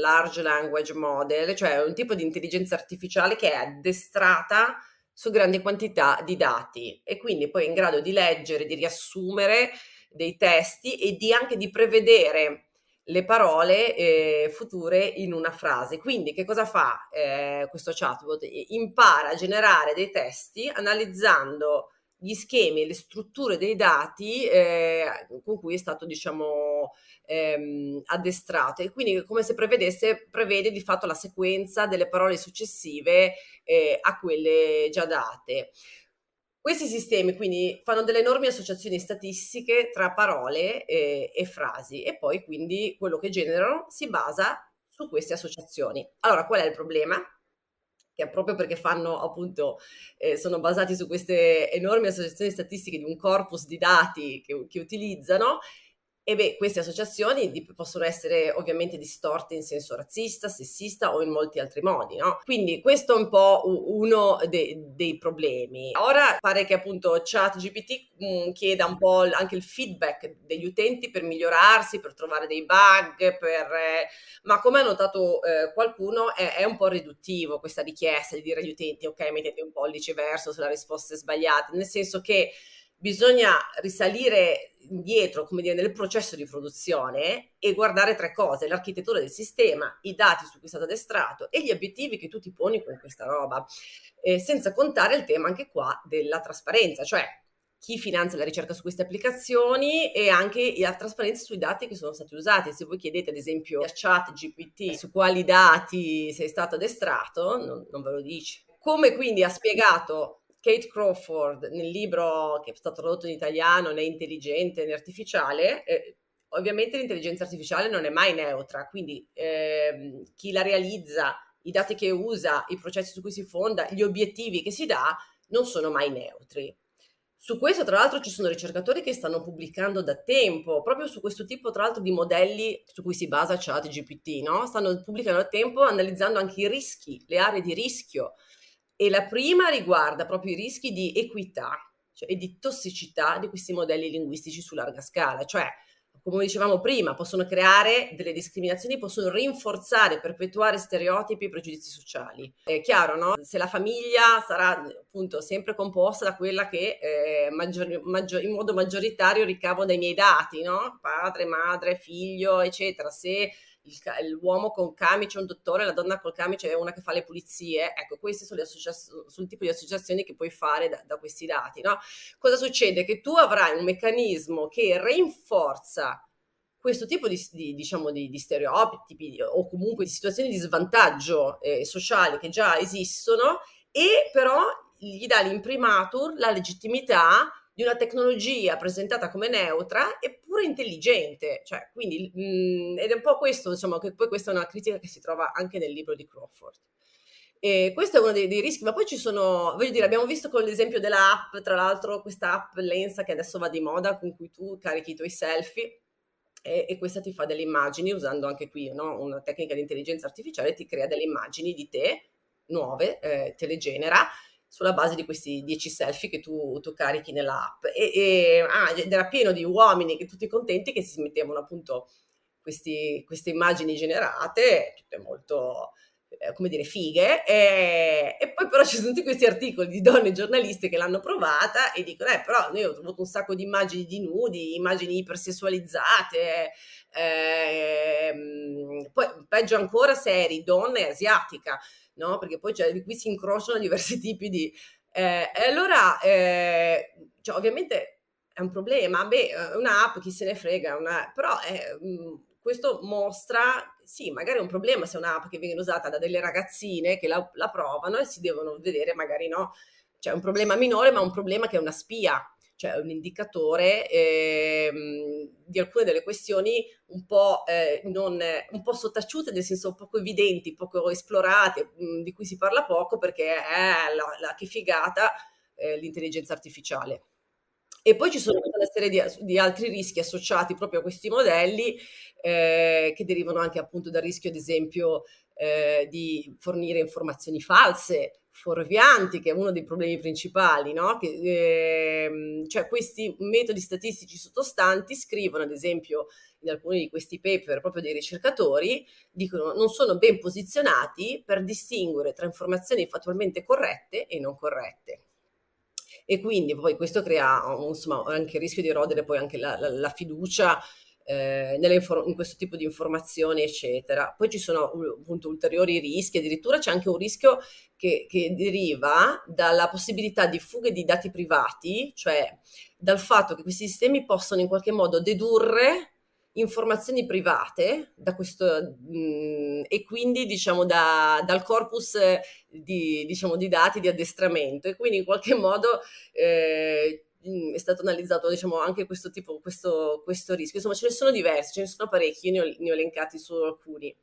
large language model, cioè un tipo di intelligenza artificiale che è addestrata su grandi quantità di dati e quindi poi è in grado di leggere, di riassumere dei testi e di anche di prevedere le parole eh, future in una frase. Quindi che cosa fa eh, questo chatbot? Impara a generare dei testi analizzando gli schemi e le strutture dei dati eh, con cui è stato diciamo ehm, addestrato. E quindi come se prevedesse prevede di fatto la sequenza delle parole successive eh, a quelle già date. Questi sistemi quindi fanno delle enormi associazioni statistiche tra parole e, e frasi. E poi quindi quello che generano si basa su queste associazioni. Allora qual è il problema che proprio perché fanno appunto, eh, sono basati su queste enormi associazioni statistiche di un corpus di dati che, che utilizzano, e beh, queste associazioni possono essere ovviamente distorte in senso razzista, sessista o in molti altri modi, no? Quindi questo è un po' uno de- dei problemi. Ora pare che appunto ChatGPT mm, chieda un po' anche il feedback degli utenti per migliorarsi, per trovare dei bug, per, eh, ma come ha notato eh, qualcuno è, è, un po' riduttivo questa richiesta di dire agli utenti ok mettete un pollice verso se la risposta è sbagliata, nel senso che bisogna risalire indietro, come dire, nel processo di produzione e guardare tre cose, l'architettura del sistema, i dati su cui è stato addestrato e gli obiettivi che tu ti poni con questa roba, eh, senza contare il tema anche qua della trasparenza, cioè chi finanzia la ricerca su queste applicazioni e anche la trasparenza sui dati che sono stati usati. Se voi chiedete ad esempio a chat GPT su quali dati sei stato addestrato, non, non ve lo dice. Come quindi ha spiegato Kate Crawford nel libro che è stato tradotto in italiano né intelligente né artificiale, eh, ovviamente l'intelligenza artificiale non è mai neutra, quindi eh, chi la realizza, i dati che usa, i processi su cui si fonda, gli obiettivi che si dà non sono mai neutri. Su questo, tra l'altro, ci sono ricercatori che stanno pubblicando da tempo, proprio su questo tipo, tra l'altro, di modelli su cui si basa ChatGPT, no? Stanno pubblicando da tempo analizzando anche i rischi, le aree di rischio e la prima riguarda proprio i rischi di equità cioè, e di tossicità di questi modelli linguistici su larga scala, cioè come dicevamo prima, possono creare delle discriminazioni, possono rinforzare, perpetuare stereotipi e pregiudizi sociali. È chiaro, no? Se la famiglia sarà appunto sempre composta da quella che eh, maggior, maggior, in modo maggioritario ricavo dai miei dati, no? Padre, madre, figlio, eccetera. Se il, l'uomo con camice è un dottore, la donna col camice è una che fa le pulizie. Ecco, questi sono, sono il tipo di associazioni che puoi fare da, da questi dati. No? Cosa succede? Che tu avrai un meccanismo che rinforza questo tipo di, di, diciamo, di, di stereotipi o comunque di situazioni di svantaggio eh, sociale che già esistono e però gli dà l'imprimatur, la legittimità di una tecnologia presentata come neutra eppure intelligente. Cioè, quindi, mh, mm, ed è un po' questo, insomma, che poi questa è una critica che si trova anche nel libro di Crawford. E questo è uno dei, dei, rischi, ma poi ci sono, voglio dire, abbiamo visto con l'esempio dell'app, tra l'altro questa app Lensa che adesso va di moda, con cui tu carichi i tuoi selfie e, e questa ti fa delle immagini, usando anche qui no, una tecnica di intelligenza artificiale, ti crea delle immagini di te nuove, eh, te le genera sulla base di questi 10 selfie che tu, tu carichi nell'app. E, e ah, era pieno di uomini che tutti contenti che si mettevano appunto questi, queste immagini generate, tutte molto eh, come dire, fighe, e, e, poi però ci sono tutti questi articoli di donne giornaliste che l'hanno provata e dicono, eh, però noi ho trovato un sacco di immagini di nudi, immagini ipersessualizzate, eh, poi peggio ancora se eri donna e asiatica, no? Perché poi cioè, qui si incrociano diversi tipi di... Eh, e allora, eh, cioè, ovviamente è un problema, beh, è un'app, chi se ne frega, una, però è questo mostra, sì, magari è un problema se è un'app che viene usata da delle ragazzine che la, la provano e si devono vedere, magari no, cioè un problema minore, ma un problema che è una spia, cioè un indicatore eh, di alcune delle questioni un po', eh, non, un po' sottaciute, nel senso poco evidenti, poco esplorate, mh, mm, di cui si parla poco perché è la, la che figata eh, l'intelligenza artificiale. E poi ci sono una serie di, di, altri rischi associati proprio a questi modelli eh, che derivano anche appunto dal rischio, ad esempio, eh, di fornire informazioni false, fuorvianti, che è uno dei problemi principali, no? Che, eh, cioè questi metodi statistici sottostanti scrivono, ad esempio, in alcuni di questi paper proprio dei ricercatori, dicono non sono ben posizionati per distinguere tra informazioni fattualmente corrette e non corrette e quindi poi questo crea insomma, anche il rischio di erodere poi anche la, la, la fiducia eh, in questo tipo di informazioni, eccetera. Poi ci sono appunto ulteriori rischi, addirittura c'è anche un rischio che, che deriva dalla possibilità di fughe di dati privati, cioè dal fatto che questi sistemi possono in qualche modo dedurre informazioni private da questo, mh, mm, e quindi diciamo da, dal corpus di, diciamo, di, dati di addestramento e quindi in qualche modo eh, mm, è stato analizzato diciamo, anche questo tipo, questo, questo rischio. Insomma, ce ne sono diversi, ce ne sono parecchi, io ne ho, ne ho elencati solo alcuni.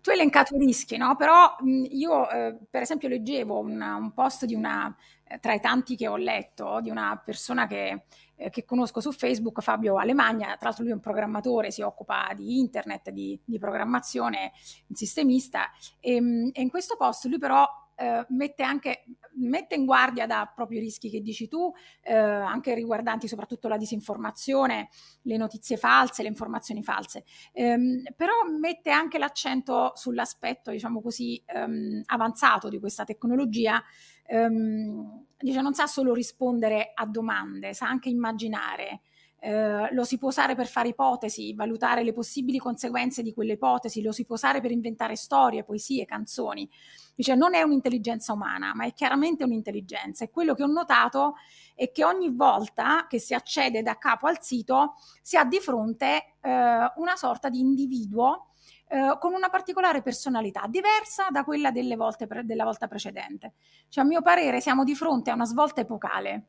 Tu hai elencato i rischi, no? Però mh, mm, io, eh, per esempio, leggevo una, un post di una, eh, tra i tanti che ho letto, di una persona che eh, che conosco su Facebook, Fabio Alemagna, tra l'altro lui è un programmatore, si occupa di internet, di, di programmazione, un sistemista, e, ehm, e in questo post lui però eh, mette anche mette in guardia da proprio i rischi che dici tu, eh, anche riguardanti soprattutto la disinformazione, le notizie false, le informazioni false, ehm, però mette anche l'accento sull'aspetto, diciamo così, ehm, avanzato di questa tecnologia ehm, dice, non sa solo rispondere a domande, sa anche immaginare. Eh, lo si può usare per fare ipotesi, valutare le possibili conseguenze di quelle ipotesi, lo si può usare per inventare storie, poesie, canzoni. Dice, non è un'intelligenza umana, ma è chiaramente un'intelligenza. E quello che ho notato è che ogni volta che si accede da capo al sito si ha di fronte eh, una sorta di individuo eh, con una particolare personalità diversa da quella pre- della volta precedente. Cioè, a mio parere siamo di fronte a una svolta epocale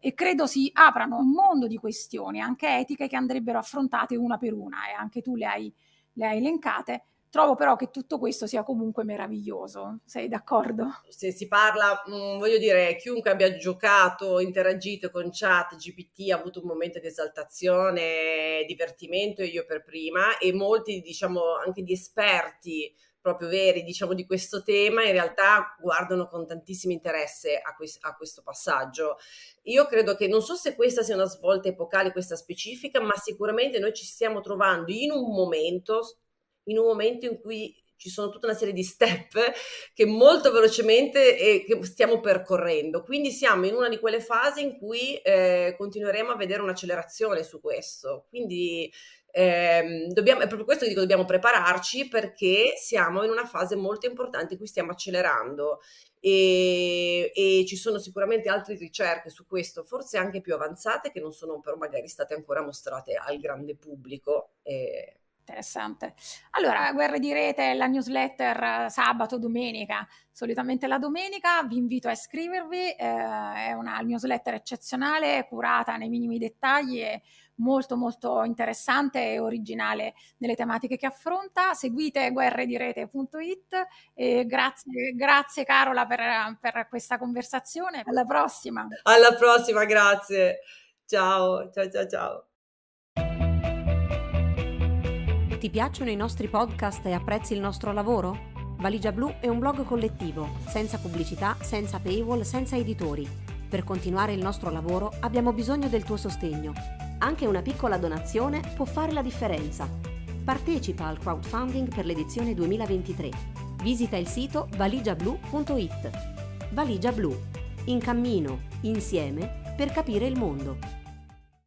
e credo si aprano un mondo di questioni, anche etiche, che andrebbero affrontate una per una e anche tu le hai, le hai elencate Trovo però che tutto questo sia comunque meraviglioso, sei d'accordo? Se si parla, mm, voglio dire, chiunque abbia giocato, interagito con chat, GPT ha avuto un momento di esaltazione, divertimento, io per prima, e molti, diciamo, anche di esperti proprio veri, diciamo, di questo tema, in realtà guardano con tantissimo interesse a, que- a, questo passaggio. Io credo che non so se questa sia una svolta epocale, questa specifica, ma sicuramente noi ci stiamo trovando in un momento in un momento in cui ci sono tutta una serie di step che molto velocemente eh, che stiamo percorrendo. Quindi siamo in una di quelle fasi in cui eh, continueremo a vedere un'accelerazione su questo. Quindi eh, dobbiamo, è proprio questo che dico, dobbiamo prepararci perché siamo in una fase molto importante in cui stiamo accelerando. E, e, ci sono sicuramente altre ricerche su questo, forse anche più avanzate, che non sono però magari state ancora mostrate al grande pubblico. Eh, Interessante. Allora, Guerre di Rete, la newsletter sabato, domenica, solitamente la domenica, vi invito a iscrivervi, eh, è una newsletter eccezionale, curata nei minimi dettagli e molto molto interessante e originale nelle tematiche che affronta. Seguite guerredirete.it e grazie, grazie Carola per, per questa conversazione. Alla prossima. Alla prossima, grazie. Ciao, ciao, ciao, ciao. Ti piacciono i nostri podcast e apprezzi il nostro lavoro? Valigia Blu è un blog collettivo, senza pubblicità, senza paywall, senza editori. Per continuare il nostro lavoro abbiamo bisogno del tuo sostegno. Anche una piccola donazione può fare la differenza. Partecipa al crowdfunding per l'edizione 2023. Visita il sito valigiablu.it. Valigia Blu. In cammino, insieme, per capire il mondo.